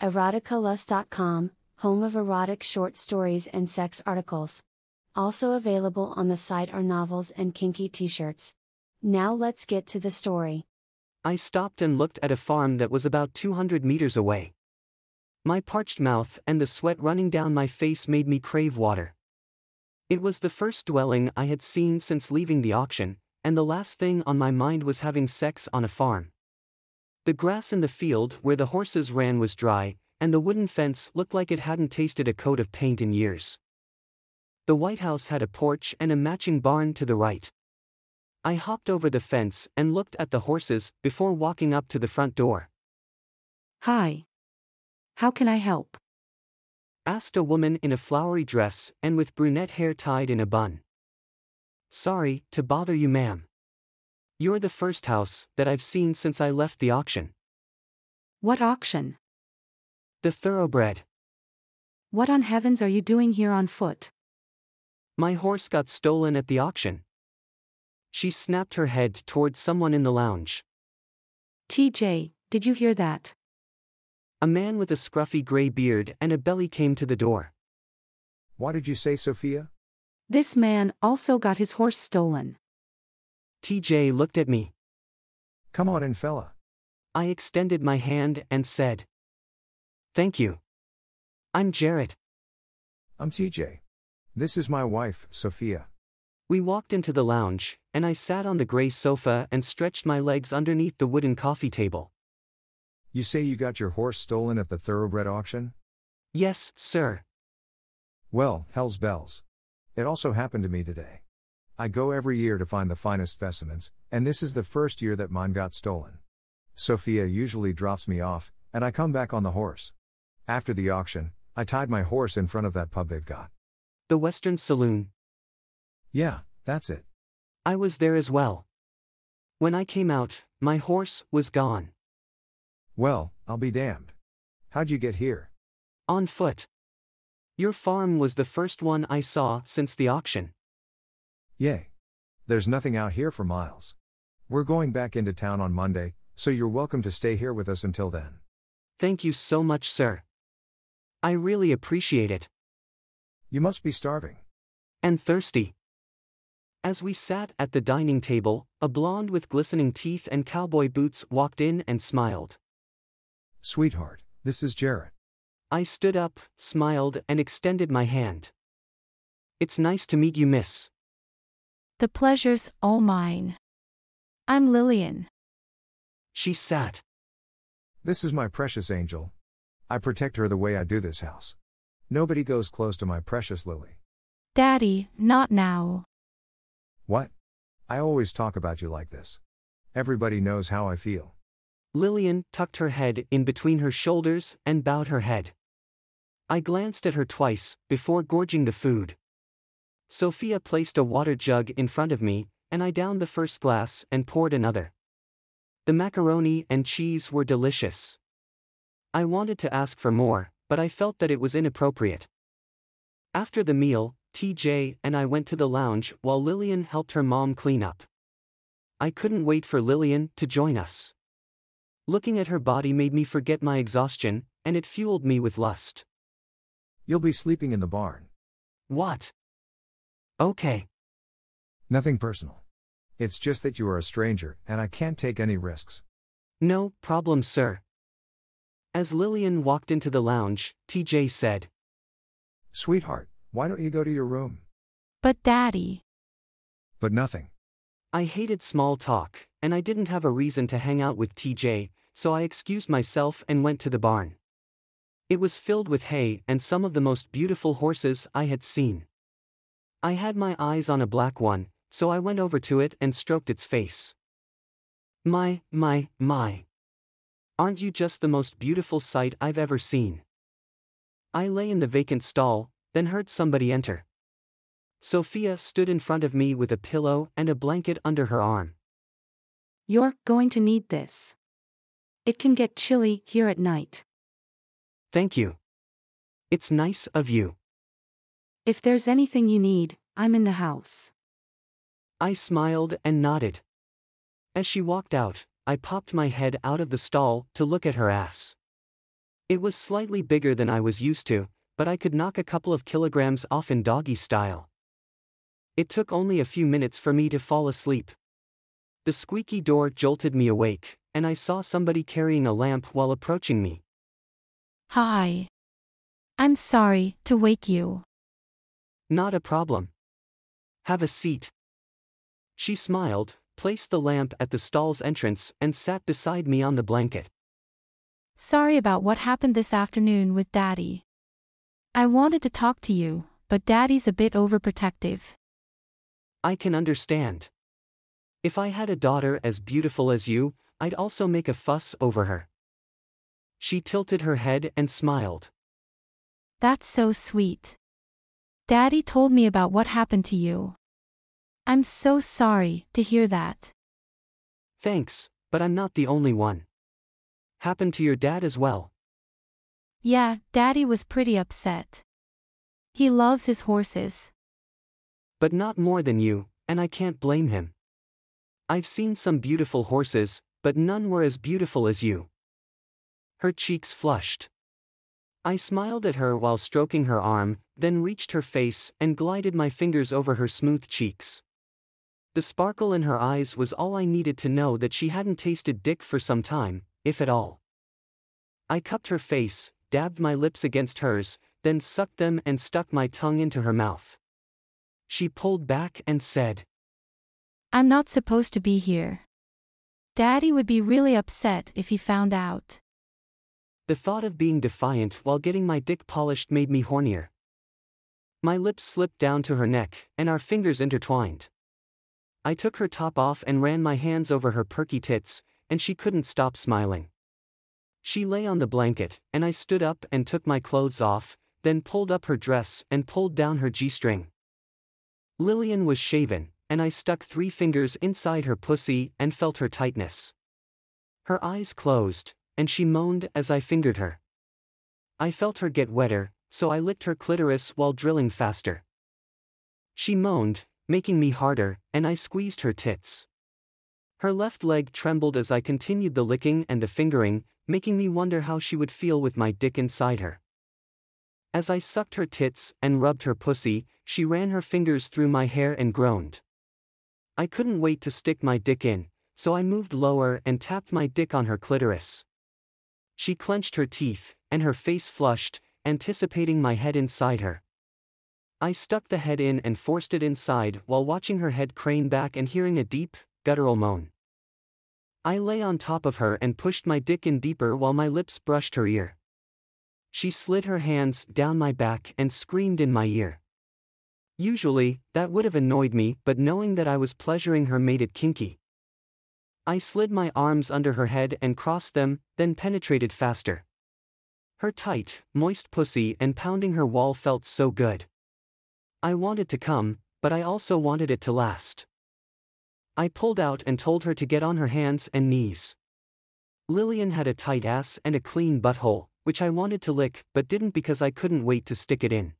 Eroticalust.com, home of erotic short stories and sex articles. Also available on the site are novels and kinky t shirts. Now let's get to the story. I stopped and looked at a farm that was about 200 meters away. My parched mouth and the sweat running down my face made me crave water. It was the first dwelling I had seen since leaving the auction, and the last thing on my mind was having sex on a farm. The grass in the field where the horses ran was dry, and the wooden fence looked like it hadn't tasted a coat of paint in years. The White House had a porch and a matching barn to the right. I hopped over the fence and looked at the horses before walking up to the front door. Hi. How can I help? Asked a woman in a flowery dress and with brunette hair tied in a bun. Sorry to bother you, ma'am. You're the first house that I've seen since I left the auction. What auction? The thoroughbred. What on heavens are you doing here on foot? My horse got stolen at the auction. She snapped her head towards someone in the lounge. TJ, did you hear that? A man with a scruffy gray beard and a belly came to the door. What did you say, Sophia? This man also got his horse stolen. TJ looked at me. Come on in, fella. I extended my hand and said, Thank you. I'm Jarrett. I'm TJ. This is my wife, Sophia. We walked into the lounge, and I sat on the gray sofa and stretched my legs underneath the wooden coffee table. You say you got your horse stolen at the thoroughbred auction? Yes, sir. Well, hell's bells. It also happened to me today. I go every year to find the finest specimens, and this is the first year that mine got stolen. Sophia usually drops me off, and I come back on the horse. After the auction, I tied my horse in front of that pub they've got. The Western Saloon. Yeah, that's it. I was there as well. When I came out, my horse was gone. Well, I'll be damned. How'd you get here? On foot. Your farm was the first one I saw since the auction. Yay. There's nothing out here for miles. We're going back into town on Monday, so you're welcome to stay here with us until then. Thank you so much, sir. I really appreciate it. You must be starving. And thirsty. As we sat at the dining table, a blonde with glistening teeth and cowboy boots walked in and smiled. Sweetheart, this is Jarrett. I stood up, smiled, and extended my hand. It's nice to meet you, miss. The pleasure's all mine. I'm Lillian. She sat. This is my precious angel. I protect her the way I do this house. Nobody goes close to my precious Lily. Daddy, not now. What? I always talk about you like this. Everybody knows how I feel. Lillian tucked her head in between her shoulders and bowed her head. I glanced at her twice before gorging the food. Sophia placed a water jug in front of me, and I downed the first glass and poured another. The macaroni and cheese were delicious. I wanted to ask for more, but I felt that it was inappropriate. After the meal, TJ and I went to the lounge while Lillian helped her mom clean up. I couldn't wait for Lillian to join us. Looking at her body made me forget my exhaustion, and it fueled me with lust. You'll be sleeping in the barn. What? Okay. Nothing personal. It's just that you are a stranger, and I can't take any risks. No problem, sir. As Lillian walked into the lounge, TJ said, Sweetheart, why don't you go to your room? But Daddy. But nothing. I hated small talk, and I didn't have a reason to hang out with TJ, so I excused myself and went to the barn. It was filled with hay and some of the most beautiful horses I had seen. I had my eyes on a black one, so I went over to it and stroked its face. My, my, my. Aren't you just the most beautiful sight I've ever seen? I lay in the vacant stall, then heard somebody enter. Sophia stood in front of me with a pillow and a blanket under her arm. You're going to need this. It can get chilly here at night. Thank you. It's nice of you. If there's anything you need, I'm in the house. I smiled and nodded. As she walked out, I popped my head out of the stall to look at her ass. It was slightly bigger than I was used to, but I could knock a couple of kilograms off in doggy style. It took only a few minutes for me to fall asleep. The squeaky door jolted me awake, and I saw somebody carrying a lamp while approaching me. Hi. I'm sorry to wake you. Not a problem. Have a seat. She smiled, placed the lamp at the stall's entrance, and sat beside me on the blanket. Sorry about what happened this afternoon with Daddy. I wanted to talk to you, but Daddy's a bit overprotective. I can understand. If I had a daughter as beautiful as you, I'd also make a fuss over her. She tilted her head and smiled. That's so sweet. Daddy told me about what happened to you. I'm so sorry to hear that. Thanks, but I'm not the only one. Happened to your dad as well. Yeah, Daddy was pretty upset. He loves his horses. But not more than you, and I can't blame him. I've seen some beautiful horses, but none were as beautiful as you. Her cheeks flushed. I smiled at her while stroking her arm, then reached her face and glided my fingers over her smooth cheeks. The sparkle in her eyes was all I needed to know that she hadn't tasted dick for some time, if at all. I cupped her face, dabbed my lips against hers, then sucked them and stuck my tongue into her mouth. She pulled back and said, I'm not supposed to be here. Daddy would be really upset if he found out. The thought of being defiant while getting my dick polished made me hornier. My lips slipped down to her neck, and our fingers intertwined. I took her top off and ran my hands over her perky tits, and she couldn't stop smiling. She lay on the blanket, and I stood up and took my clothes off, then pulled up her dress and pulled down her G string. Lillian was shaven, and I stuck three fingers inside her pussy and felt her tightness. Her eyes closed, and she moaned as I fingered her. I felt her get wetter, so I licked her clitoris while drilling faster. She moaned, making me harder, and I squeezed her tits. Her left leg trembled as I continued the licking and the fingering, making me wonder how she would feel with my dick inside her. As I sucked her tits and rubbed her pussy, she ran her fingers through my hair and groaned. I couldn't wait to stick my dick in, so I moved lower and tapped my dick on her clitoris. She clenched her teeth, and her face flushed, anticipating my head inside her. I stuck the head in and forced it inside while watching her head crane back and hearing a deep, guttural moan. I lay on top of her and pushed my dick in deeper while my lips brushed her ear. She slid her hands down my back and screamed in my ear. Usually, that would have annoyed me, but knowing that I was pleasuring her made it kinky. I slid my arms under her head and crossed them, then penetrated faster. Her tight, moist pussy and pounding her wall felt so good. I wanted to come, but I also wanted it to last. I pulled out and told her to get on her hands and knees. Lillian had a tight ass and a clean butthole, which I wanted to lick but didn't because I couldn't wait to stick it in.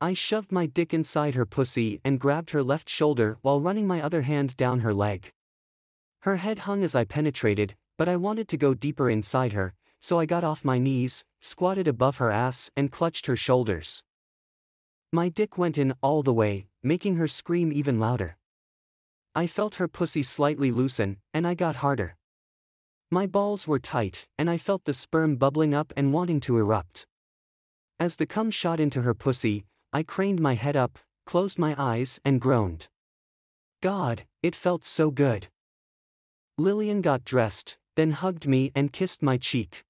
I shoved my dick inside her pussy and grabbed her left shoulder while running my other hand down her leg. Her head hung as I penetrated, but I wanted to go deeper inside her, so I got off my knees, squatted above her ass, and clutched her shoulders. My dick went in all the way, making her scream even louder. I felt her pussy slightly loosen, and I got harder. My balls were tight, and I felt the sperm bubbling up and wanting to erupt. As the cum shot into her pussy, I craned my head up, closed my eyes, and groaned. God, it felt so good. Lillian got dressed, then hugged me and kissed my cheek.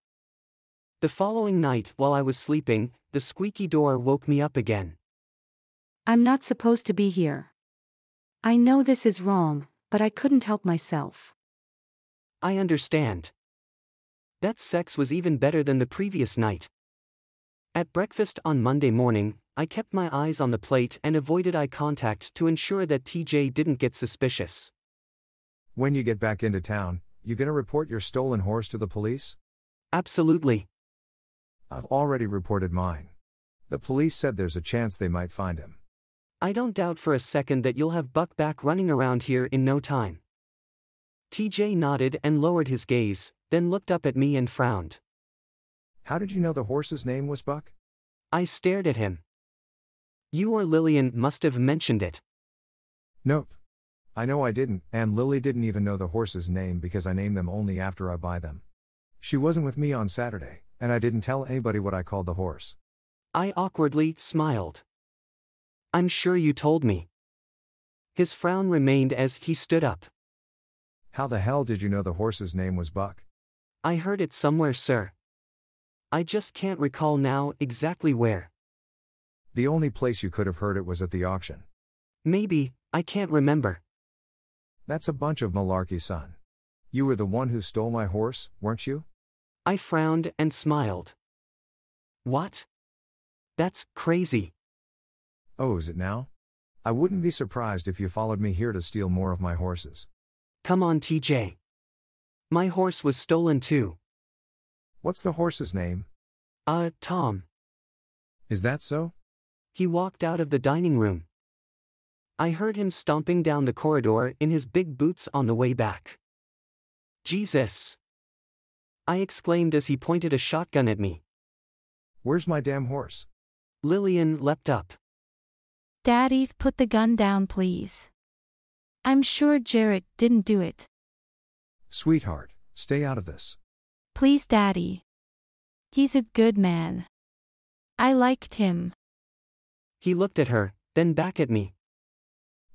The following night, while I was sleeping, the squeaky door woke me up again. I'm not supposed to be here. I know this is wrong, but I couldn't help myself. I understand. That sex was even better than the previous night. At breakfast on Monday morning, I kept my eyes on the plate and avoided eye contact to ensure that TJ didn't get suspicious. When you get back into town, you gonna report your stolen horse to the police? Absolutely. I've already reported mine. The police said there's a chance they might find him. I don't doubt for a second that you'll have Buck back running around here in no time. TJ nodded and lowered his gaze, then looked up at me and frowned. How did you know the horse's name was Buck? I stared at him. You or Lillian must have mentioned it. Nope. I know I didn't, and Lily didn't even know the horse's name because I name them only after I buy them. She wasn't with me on Saturday, and I didn't tell anybody what I called the horse. I awkwardly smiled. I'm sure you told me. His frown remained as he stood up. How the hell did you know the horse's name was Buck? I heard it somewhere, sir. I just can't recall now exactly where. The only place you could have heard it was at the auction. Maybe, I can't remember. That's a bunch of malarkey, son. You were the one who stole my horse, weren't you? I frowned and smiled. What? That's crazy. Oh, is it now? I wouldn't be surprised if you followed me here to steal more of my horses. Come on, TJ. My horse was stolen too. What's the horse's name? Uh, Tom. Is that so? He walked out of the dining room. I heard him stomping down the corridor in his big boots on the way back. Jesus! I exclaimed as he pointed a shotgun at me. Where's my damn horse? Lillian leapt up. Daddy, put the gun down, please. I'm sure Jarrett didn't do it. Sweetheart, stay out of this. Please, Daddy. He's a good man. I liked him. He looked at her, then back at me.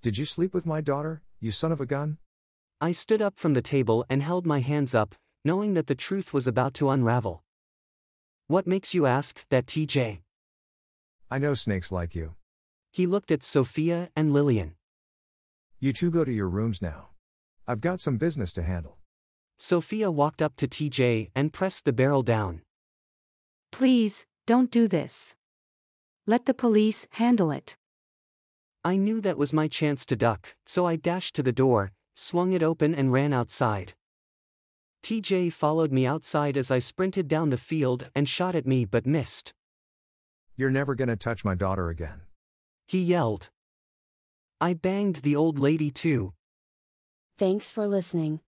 Did you sleep with my daughter, you son of a gun? I stood up from the table and held my hands up, knowing that the truth was about to unravel. What makes you ask that, TJ? I know snakes like you. He looked at Sophia and Lillian. You two go to your rooms now. I've got some business to handle. Sophia walked up to TJ and pressed the barrel down. Please, don't do this. Let the police handle it. I knew that was my chance to duck, so I dashed to the door, swung it open, and ran outside. TJ followed me outside as I sprinted down the field and shot at me but missed. You're never gonna touch my daughter again. He yelled. I banged the old lady too. Thanks for listening.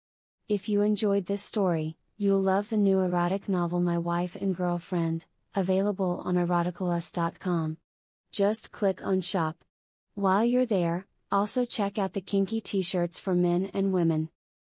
If you enjoyed this story, you'll love the new erotic novel My Wife and Girlfriend, available on eroticalust.com. Just click on Shop. While you're there, also check out the kinky t shirts for men and women.